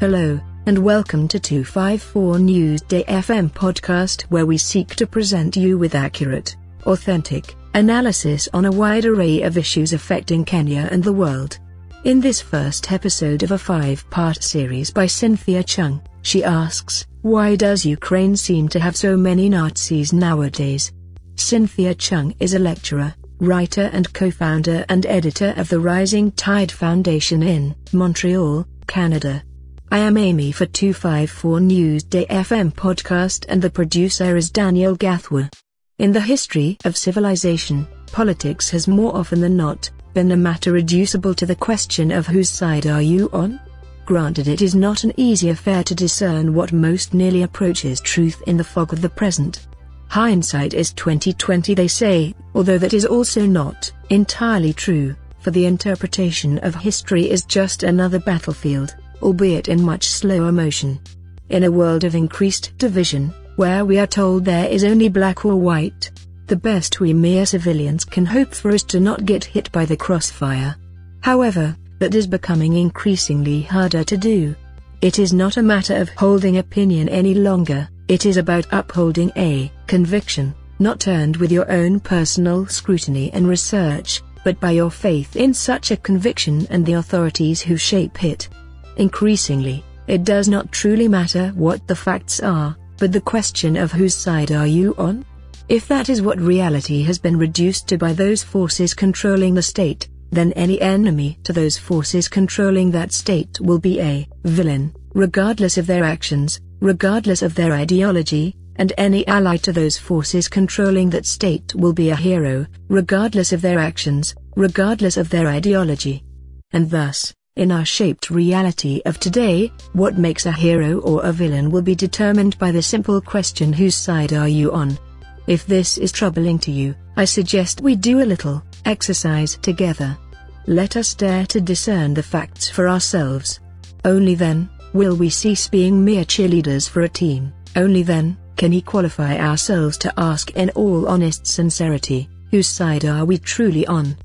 Hello, and welcome to 254 Newsday FM podcast where we seek to present you with accurate, authentic, analysis on a wide array of issues affecting Kenya and the world. In this first episode of a five-part series by Cynthia Chung, she asks, why does Ukraine seem to have so many Nazis nowadays? Cynthia Chung is a lecturer, writer and co-founder and editor of the Rising Tide Foundation in Montreal, Canada. I am Amy for 254 Newsday FM podcast and the producer is Daniel Gathwa. In the history of civilization, politics has more often than not been a matter reducible to the question of whose side are you on? Granted it is not an easy affair to discern what most nearly approaches truth in the fog of the present. Hindsight is 2020 they say, although that is also not entirely true, for the interpretation of history is just another battlefield, albeit in much slower motion. In a world of increased division, where we are told there is only black or white, the best we mere civilians can hope for is to not get hit by the crossfire. However, that is becoming increasingly harder to do. It is not a matter of holding opinion any longer, it is about upholding a conviction, not turned with your own personal scrutiny and research, but by your faith in such a conviction and the authorities who shape it. Increasingly, it does not truly matter what the facts are, but the question of whose side are you on? If that is what reality has been reduced to by those forces controlling the state, then any enemy to those forces controlling that state will be a villain, regardless of their actions, regardless of their ideology, and any ally to those forces controlling that state will be a hero, regardless of their actions, regardless of their ideology. And thus, in our shaped reality of today, what makes a hero or a villain will be determined by the simple question whose side are you on? If this is troubling to you, I suggest we do a little exercise together. Let us dare to discern the facts for ourselves. Only then, Will we cease being mere cheerleaders for a team? Only then can we qualify ourselves to ask in all honest sincerity, whose side are we truly on?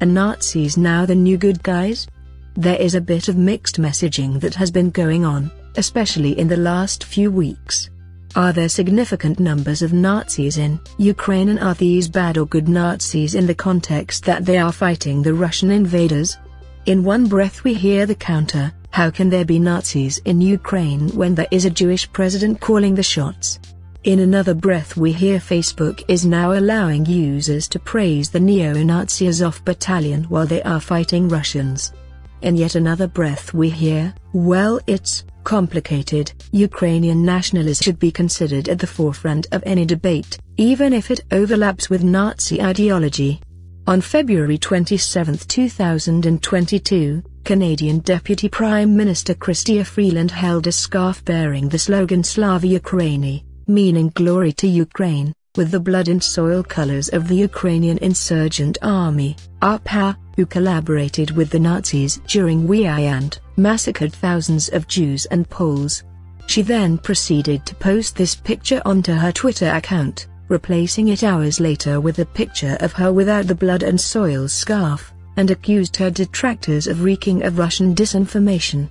Are Nazis now the new good guys? There is a bit of mixed messaging that has been going on, especially in the last few weeks. Are there significant numbers of Nazis in Ukraine and are these bad or good Nazis in the context that they are fighting the Russian invaders? In one breath we hear the counter, how can there be Nazis in Ukraine when there is a Jewish president calling the shots? In another breath we hear Facebook is now allowing users to praise the neo-Nazi Azov battalion while they are fighting Russians. In yet another breath we hear, well it's complicated, Ukrainian nationalism should be considered at the forefront of any debate, even if it overlaps with Nazi ideology. On February 27, 2022, Canadian Deputy Prime Minister Chrystia Freeland held a scarf bearing the slogan Slava Ukraini, meaning glory to Ukraine, with the blood and soil colors of the Ukrainian insurgent army, UPA, who collaborated with the Nazis during WEI and massacred thousands of Jews and Poles. She then proceeded to post this picture onto her Twitter account, replacing it hours later with a picture of her without the blood and soil scarf and accused her detractors of reeking of Russian disinformation.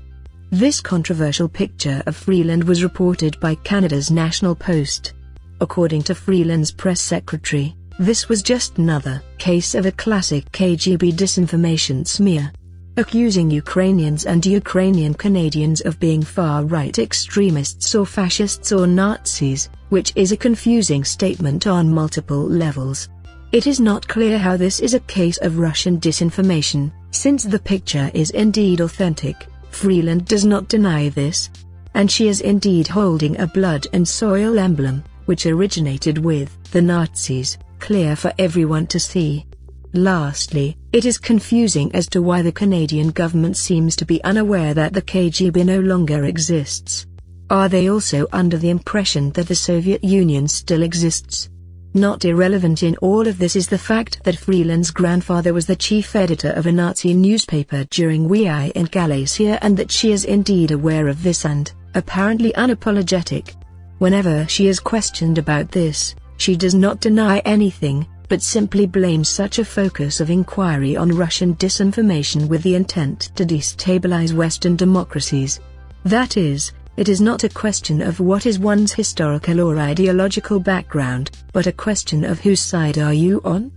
This controversial picture of Freeland was reported by Canada's National Post. According to Freeland's press secretary, this was just another case of a classic KGB disinformation smear. Accusing Ukrainians and Ukrainian Canadians of being far-right extremists or fascists or Nazis, which is a confusing statement on multiple levels. It is not clear how this is a case of Russian disinformation, since the picture is indeed authentic. Freeland does not deny this. And she is indeed holding a blood and soil emblem, which originated with the Nazis, clear for everyone to see. Lastly, it is confusing as to why the Canadian government seems to be unaware that the KGB no longer exists. Are they also under the impression that the Soviet Union still exists? Not irrelevant in all of this is the fact that Freeland's grandfather was the chief editor of a Nazi newspaper during WEI in Galicia and that she is indeed aware of this and, apparently unapologetic. Whenever she is questioned about this, she does not deny anything, but simply blames such a focus of inquiry on Russian disinformation with the intent to destabilize Western democracies. That is, it is not a question of what is one's historical or ideological background, but a question of whose side are you on?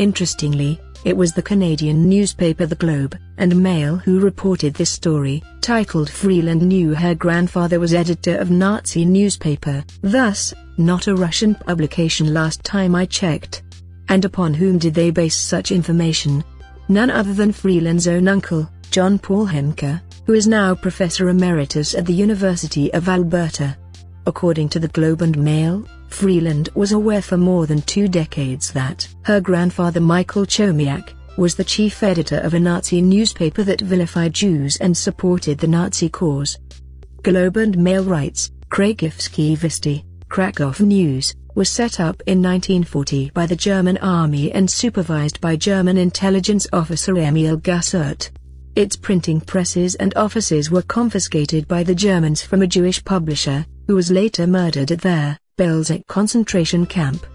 Interestingly, it was the Canadian newspaper The Globe and Mail who reported this story, titled Freeland knew her grandfather was editor of Nazi newspaper, thus, not a Russian publication last time I checked. And upon whom did they base such information? None other than Freeland's own uncle, John Paul Himka, who is now Professor Emeritus at the University of Alberta. According to the Globe and Mail, Freeland was aware for more than two decades that her grandfather Michael Chomiak was the chief editor of a Nazi newspaper that vilified Jews and supported the Nazi cause. Globe and Mail writes, Krakivski Visti, Krakow News, was set up in 1940 by the German army and supervised by German intelligence officer Emil Gassner. Its printing presses and offices were confiscated by the Germans from a Jewish publisher, who was later murdered at their Belzec concentration camp.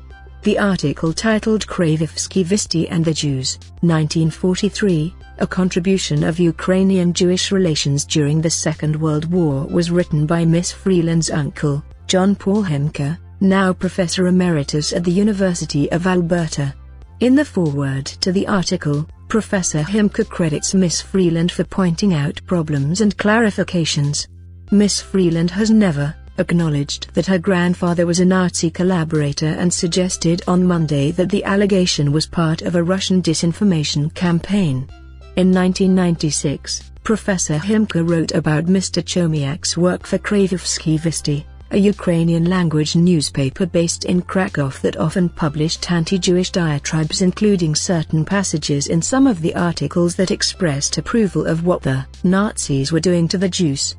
The article titled Krakivski Visti and the Jews, 1943, a contribution of Ukrainian Jewish relations during the Second World War was written by Miss Freeland's uncle, John Paul Himka, now Professor Emeritus at the University of Alberta. In the foreword to the article, Professor Himka credits Miss Freeland for pointing out problems and clarifications. Miss Freeland has never acknowledged that her grandfather was a Nazi collaborator and suggested on Monday that the allegation was part of a Russian disinformation campaign. In 1996, Professor Himka wrote about Mr. Chomiak's work for Krakivski Visti, a Ukrainian-language newspaper based in Krakow that often published anti-Jewish diatribes including certain passages in some of the articles that expressed approval of what the Nazis were doing to the Jews.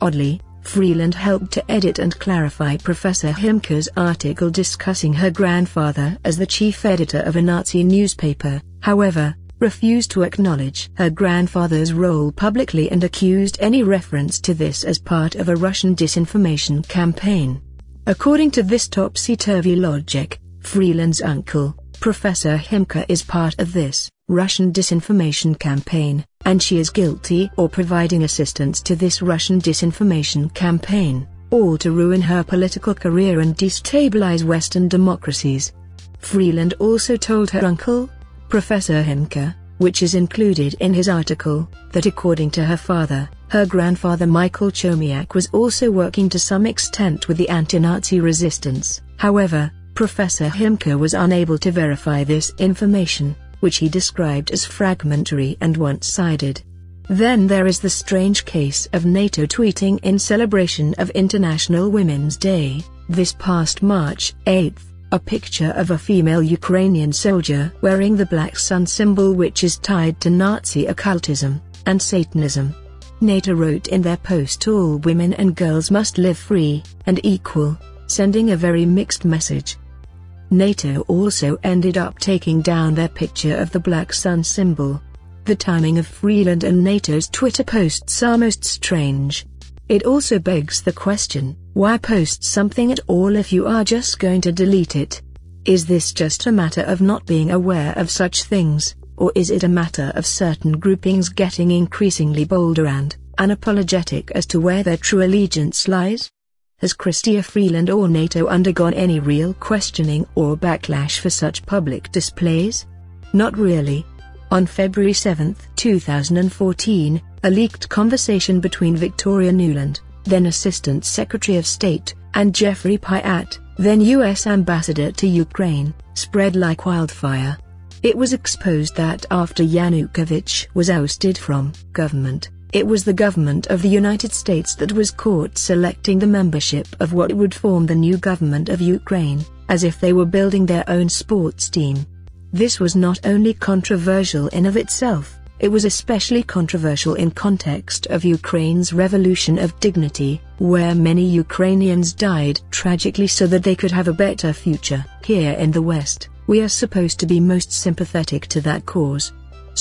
Oddly, Freeland helped to edit and clarify Professor Himka's article discussing her grandfather as the chief editor of a Nazi newspaper, however, refused to acknowledge her grandfather's role publicly and accused any reference to this as part of a Russian disinformation campaign. According to this topsy-turvy logic, Freeland's uncle, Professor Himka is part of this Russian disinformation campaign, and she is guilty or providing assistance to this Russian disinformation campaign, all to ruin her political career and destabilize Western democracies. Freeland also told her uncle, Professor Himka, which is included in his article, that according to her father, her grandfather Michael Chomiak was also working to some extent with the anti-Nazi resistance. However, Professor Himka was unable to verify this information, which he described as fragmentary and one-sided. Then there is the strange case of NATO tweeting in celebration of International Women's Day, this past March 8 a picture of a female Ukrainian soldier wearing the Black Sun symbol which is tied to Nazi occultism and Satanism. NATO wrote in their post all women and girls must live free and equal, sending a very mixed message. NATO also ended up taking down their picture of the Black Sun symbol. The timing of Freeland and NATO's Twitter posts are most strange. It also begs the question, why post something at all if you are just going to delete it? Is this just a matter of not being aware of such things, or is it a matter of certain groupings getting increasingly bolder and unapologetic as to where their true allegiance lies? Has Chrystia Freeland or NATO undergone any real questioning or backlash for such public displays? Not really. On February 7, 2014, a leaked conversation between Victoria Nuland, then Assistant Secretary of State, and Jeffrey Pyatt, then U.S. Ambassador to Ukraine, spread like wildfire. It was exposed that after Yanukovych was ousted from government, it was the government of the United States that was caught selecting the membership of what would form the new government of Ukraine, as if they were building their own sports team. This was not only controversial in of itself, it was especially controversial in context of Ukraine's revolution of dignity, where many Ukrainians died tragically so that they could have a better future. Here in the West, we are supposed to be most sympathetic to that cause.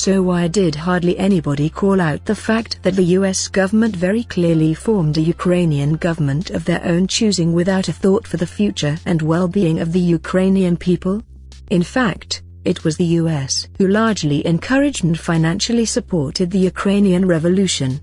So why did hardly anybody call out the fact that the US government very clearly formed a Ukrainian government of their own choosing without a thought for the future and well-being of the Ukrainian people? In fact, it was the US who largely encouraged and financially supported the Ukrainian revolution.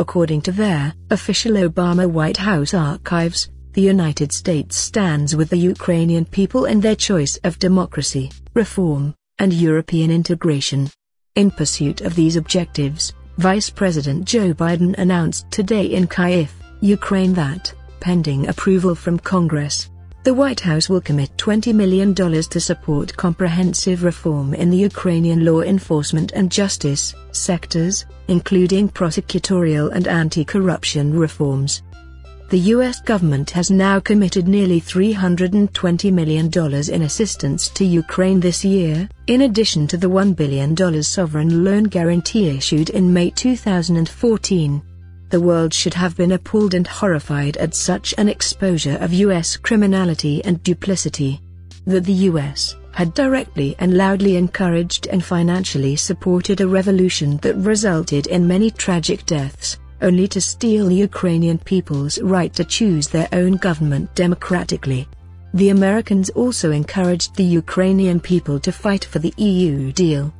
According to their official Obama White House archives, the United States stands with the Ukrainian people in their choice of democracy, reform, and European integration. In pursuit of these objectives, Vice President Joe Biden announced today in Kyiv, Ukraine that, pending approval from Congress, the White House will commit $20 million to support comprehensive reform in the Ukrainian law enforcement and justice sectors, including prosecutorial and anti-corruption reforms. The U.S. government has now committed nearly $320 million in assistance to Ukraine this year, in addition to the $1 billion sovereign loan guarantee issued in May 2014. The world should have been appalled and horrified at such an exposure of U.S. criminality and duplicity. That the U.S. had directly and loudly encouraged and financially supported a revolution that resulted in many tragic deaths, only to steal the Ukrainian people's right to choose their own government democratically. The Americans also encouraged the Ukrainian people to fight for the EU deal.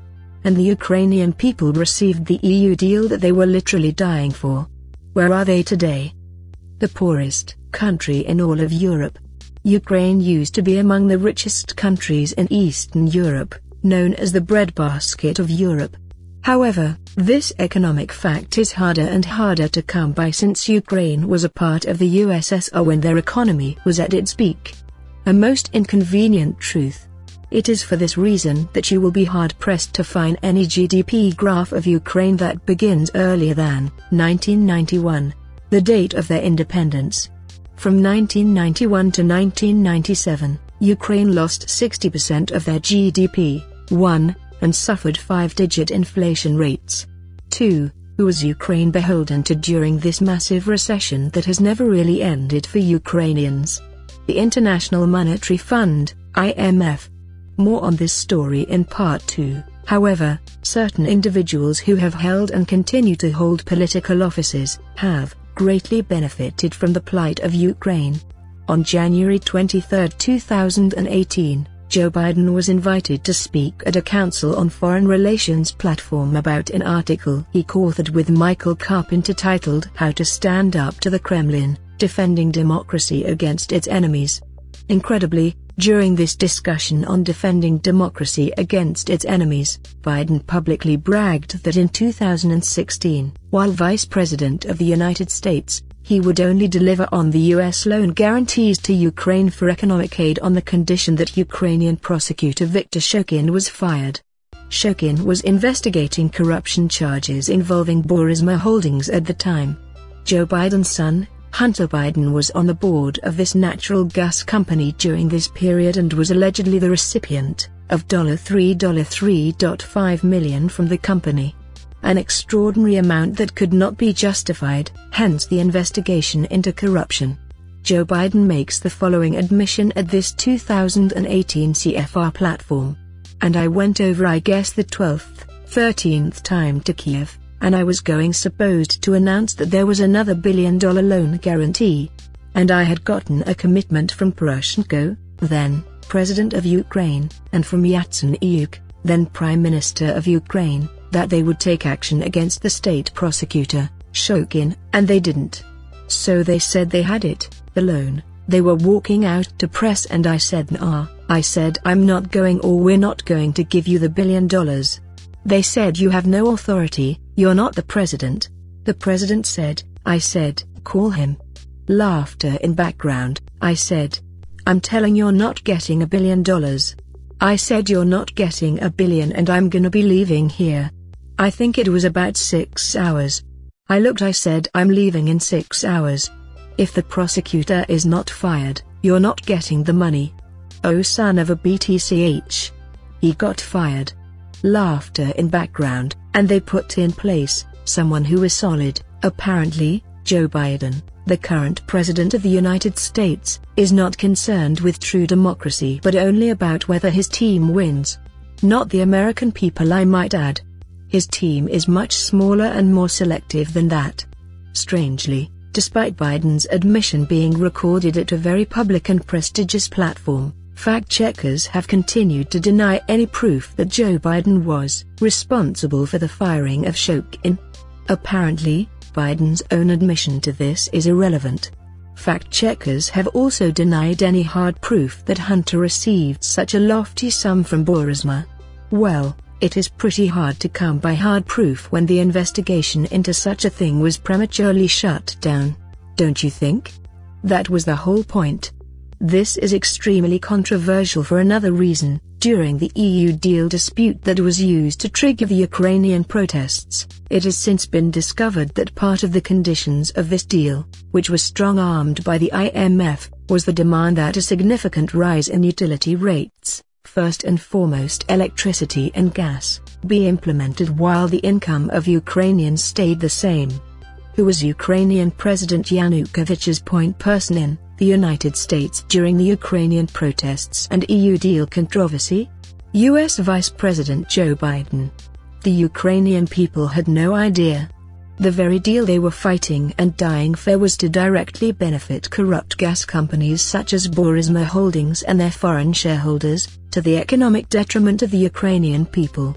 And the Ukrainian people received the EU deal that they were literally dying for. Where are they today? The poorest country in all of Europe. Ukraine used to be among the richest countries in Eastern Europe, known as the breadbasket of Europe. However, this economic fact is harder and harder to come by since Ukraine was a part of the USSR when their economy was at its peak. A most inconvenient truth. It is for this reason that you will be hard-pressed to find any GDP graph of Ukraine that begins earlier than 1991, the date of their independence. From 1991 to 1997, Ukraine lost 60% of their GDP, 1, and suffered five-digit inflation rates. 2. Who was Ukraine beholden to during this massive recession that has never really ended for Ukrainians? The International Monetary Fund, IMF, more on this story in part 2. However, certain individuals who have held and continue to hold political offices have greatly benefited from the plight of Ukraine. On January 23, 2018, Joe Biden was invited to speak at a Council on Foreign Relations platform about an article he co-authored with Michael Carpenter titled How to Stand Up to the Kremlin, Defending Democracy Against Its Enemies. Incredibly, during this discussion on defending democracy against its enemies, Biden publicly bragged that in 2016, while Vice President of the United States, he would only deliver on the U.S. loan guarantees to Ukraine for economic aid on the condition that Ukrainian prosecutor Viktor Shokin was fired. Shokin was investigating corruption charges involving Burisma Holdings at the time. Joe Biden's son, Hunter Biden was on the board of this natural gas company during this period and was allegedly the recipient of $3.3.5 million from the company. An extraordinary amount that could not be justified, hence the investigation into corruption. Joe Biden makes the following admission at this 2018 CFR platform. And I went over I guess the 12th, 13th time to Kiev and I was going supposed to announce that there was another billion dollar loan guarantee. And I had gotten a commitment from Poroshenko, then President of Ukraine, and from Yatsenyuk, then Prime Minister of Ukraine, that they would take action against the state prosecutor, Shokin, and they didn't. So they said they had it, the loan, they were walking out to press and I said nah, I said I'm not going or we're not going to give you the billion dollars. They said you have no authority, you're not the president. The president said, I said, call him. Laughter in background, I said. I'm telling you're not getting a billion dollars. I said you're not getting a billion and I'm gonna be leaving here. I think it was about six hours. I looked I said I'm leaving in six hours. If the prosecutor is not fired, you're not getting the money. Oh son of a BTCH. He got fired laughter in background, and they put in place someone who is solid. Apparently, Joe Biden, the current president of the United States, is not concerned with true democracy but only about whether his team wins. Not the American people I might add. His team is much smaller and more selective than that. Strangely, despite Biden's admission being recorded at a very public and prestigious platform, Fact-checkers have continued to deny any proof that Joe Biden was responsible for the firing of Shokin. Apparently, Biden's own admission to this is irrelevant. Fact checkers have also denied any hard proof that Hunter received such a lofty sum from Burisma. Well, it is pretty hard to come by hard proof when the investigation into such a thing was prematurely shut down. Don't you think? That was the whole point. This is extremely controversial for another reason. During the EU deal dispute that was used to trigger the Ukrainian protests, it has since been discovered that part of the conditions of this deal, which was strong-armed by the IMF, was the demand that a significant rise in utility rates, first and foremost electricity and gas, be implemented while the income of Ukrainians stayed the same. Who was Ukrainian President Yanukovych's point person in the United States during the Ukrainian protests and EU deal controversy? US Vice President Joe Biden. The Ukrainian people had no idea. The very deal they were fighting and dying for was to directly benefit corrupt gas companies such as Burisma Holdings and their foreign shareholders, to the economic detriment of the Ukrainian people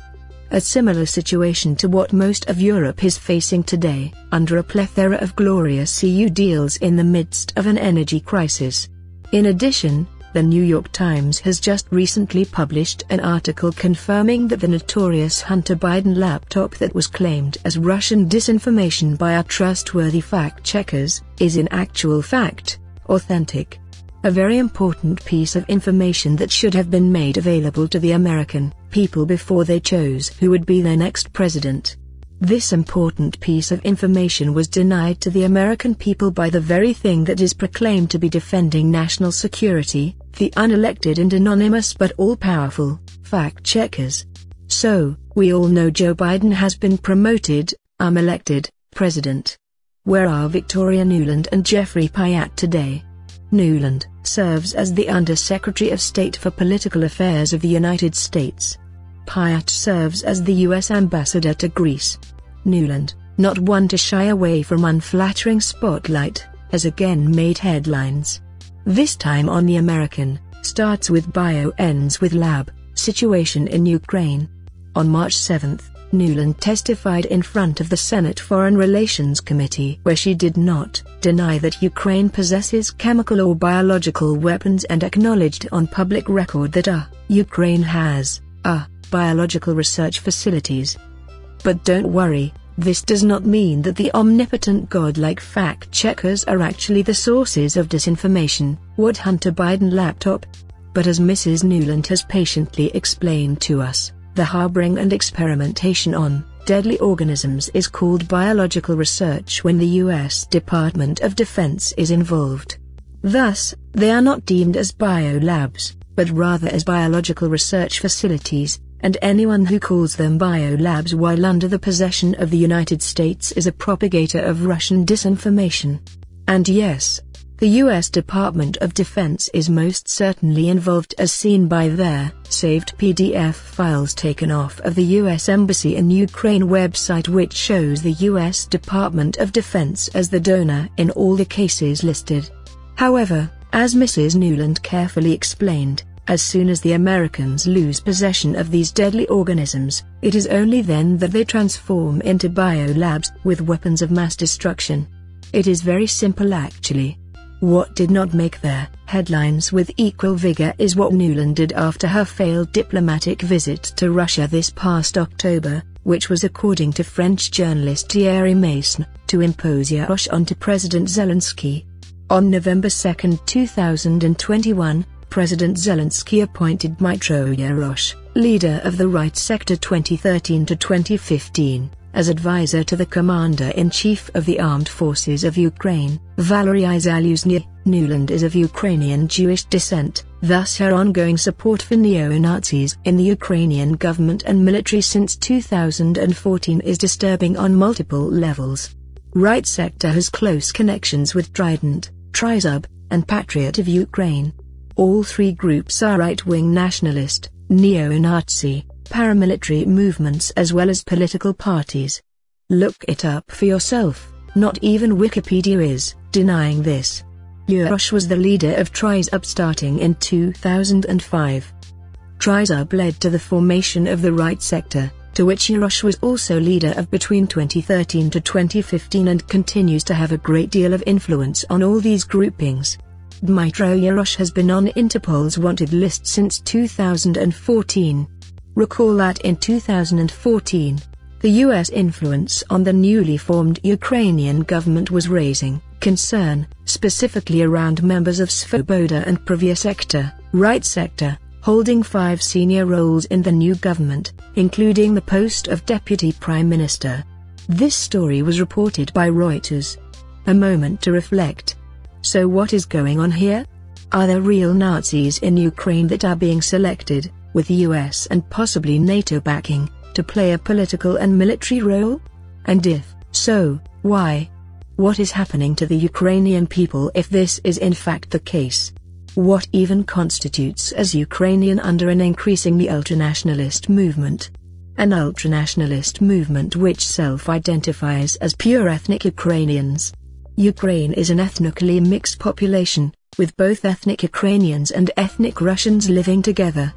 a similar situation to what most of Europe is facing today, under a plethora of glorious EU deals in the midst of an energy crisis. In addition, the New York Times has just recently published an article confirming that the notorious Hunter Biden laptop that was claimed as Russian disinformation by our trustworthy fact-checkers, is in actual fact, authentic. A very important piece of information that should have been made available to the American people before they chose who would be their next president. This important piece of information was denied to the American people by the very thing that is proclaimed to be defending national security, the unelected and anonymous but all-powerful, fact-checkers. So, we all know Joe Biden has been promoted, um elected, president. Where are Victoria Nuland and Jeffrey Pyatt today? Nuland serves as the Under-Secretary of State for Political Affairs of the United States. Pyatt serves as the U.S. Ambassador to Greece. Nuland, not one to shy away from unflattering spotlight, has again made headlines. This time on The American, starts with bio ends with lab, situation in Ukraine. On March 7, Nuland testified in front of the Senate Foreign Relations Committee where she did not deny that Ukraine possesses chemical or biological weapons and acknowledged on public record that uh, Ukraine has uh, biological research facilities. But don't worry, this does not mean that the omnipotent godlike fact-checkers are actually the sources of disinformation, what Hunter Biden laptop. But as Mrs. Nuland has patiently explained to us, the harboring and experimentation on deadly organisms is called biological research when the U.S. Department of Defense is involved. Thus, they are not deemed as biolabs, but rather as biological research facilities, and anyone who calls them biolabs while under the possession of the United States is a propagator of Russian disinformation. And yes, the U.S. Department of Defense is most certainly involved as seen by their saved PDF files taken off of the U.S. Embassy in Ukraine website which shows the U.S. Department of Defense as the donor in all the cases listed. However, as Mrs. Nuland carefully explained, as soon as the Americans lose possession of these deadly organisms, it is only then that they transform into biolabs with weapons of mass destruction. It is very simple actually. What did not make their headlines with equal vigor is what Nuland did after her failed diplomatic visit to Russia this past October, which was according to French journalist Thierry Meyssan, to impose Yarosh onto President Zelensky. On November 2, 2021, President Zelensky appointed Dmytro Yarosh, leader of the Right Sector 2013 to 2015, as advisor to the Commander-in-Chief of the Armed Forces of Ukraine, Valery Zaluzhny, Nuland is of Ukrainian Jewish descent, thus her ongoing support for neo-Nazis in the Ukrainian government and military since 2014 is disturbing on multiple levels. Right Sector has close connections with Trident, Trizub, and Patriot of Ukraine. All three groups are right-wing nationalist, neo-Nazi, paramilitary movements as well as political parties. Look it up for yourself, not even Wikipedia is denying this. Yarosh was the leader of Trizub starting in 2005. Trizub led to the formation of the right sector, to which Yarosh was also leader of between 2013 to 2015 and continues to have a great deal of influence on all these groupings. Dmytro Yarosh has been on Interpol's wanted list since 2014. Recall that in 2014, the U.S. influence on the newly formed Ukrainian government was raising concern, specifically around members of Svoboda and Pravyi Sektor, Right Sector, holding five senior roles in the new government, including the post of Deputy Prime Minister. This story was reported by Reuters. A moment to reflect. So what is going on here? Are there real Nazis in Ukraine that are being selected, with US and possibly NATO backing, to play a political and military role? And if so, why? What is happening to the Ukrainian people if this is in fact the case? What even constitutes as Ukrainian under an increasingly ultranationalist movement? An ultranationalist movement which self-identifies as pure ethnic Ukrainians. Ukraine is an ethnically mixed population, with both ethnic Ukrainians and ethnic Russians living together.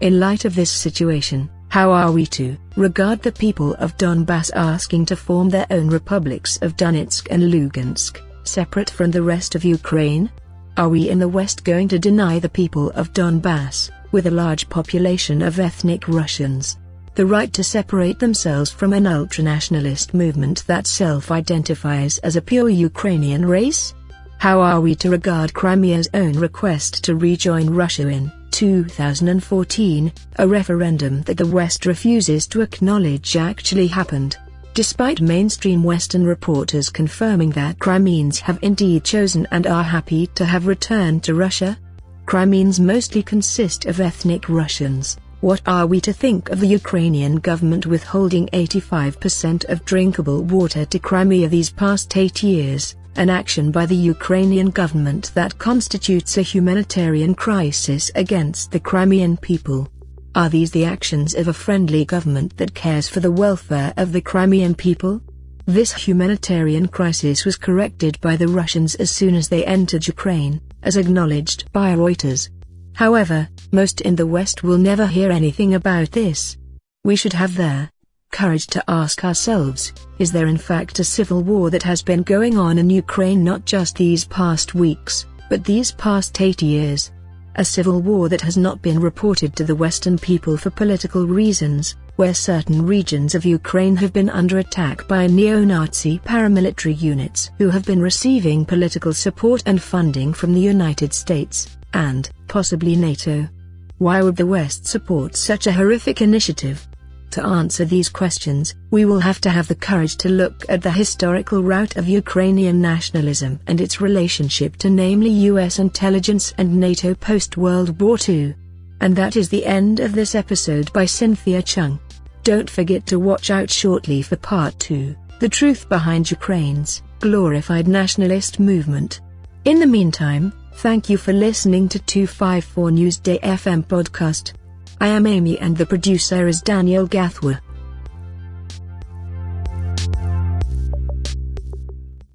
In light of this situation, how are we to regard the people of Donbass asking to form their own republics of Donetsk and Lugansk, separate from the rest of Ukraine? Are we in the West going to deny the people of Donbass, with a large population of ethnic Russians, the right to separate themselves from an ultranationalist movement that self-identifies as a pure Ukrainian race? How are we to regard Crimea's own request to rejoin Russia in 2014, a referendum that the West refuses to acknowledge actually happened. Despite mainstream Western reporters confirming that Crimeans have indeed chosen and are happy to have returned to Russia, Crimeans mostly consist of ethnic Russians. What are we to think of the Ukrainian government withholding 85% of drinkable water to Crimea these past eight years? an action by the Ukrainian government that constitutes a humanitarian crisis against the Crimean people. Are these the actions of a friendly government that cares for the welfare of the Crimean people? This humanitarian crisis was corrected by the Russians as soon as they entered Ukraine, as acknowledged by Reuters. However, most in the West will never hear anything about this. We should have their courage to ask ourselves, is there in fact a civil war that has been going on in Ukraine not just these past weeks, but these past eight years? A civil war that has not been reported to the Western people for political reasons, where certain regions of Ukraine have been under attack by neo-Nazi paramilitary units who have been receiving political support and funding from the United States, and, possibly NATO. Why would the West support such a horrific initiative? To answer these questions, we will have to have the courage to look at the historical root of Ukrainian nationalism and its relationship to namely US intelligence and NATO post-World War II. And that is the end of this episode by Cynthia Chung. Don't forget to watch out shortly for part 2, The Truth Behind Ukraine's Glorified Nationalist Movement. In the meantime, thank you for listening to 254 Newsday FM podcast. I am Amy and the producer is Daniel Gathwa.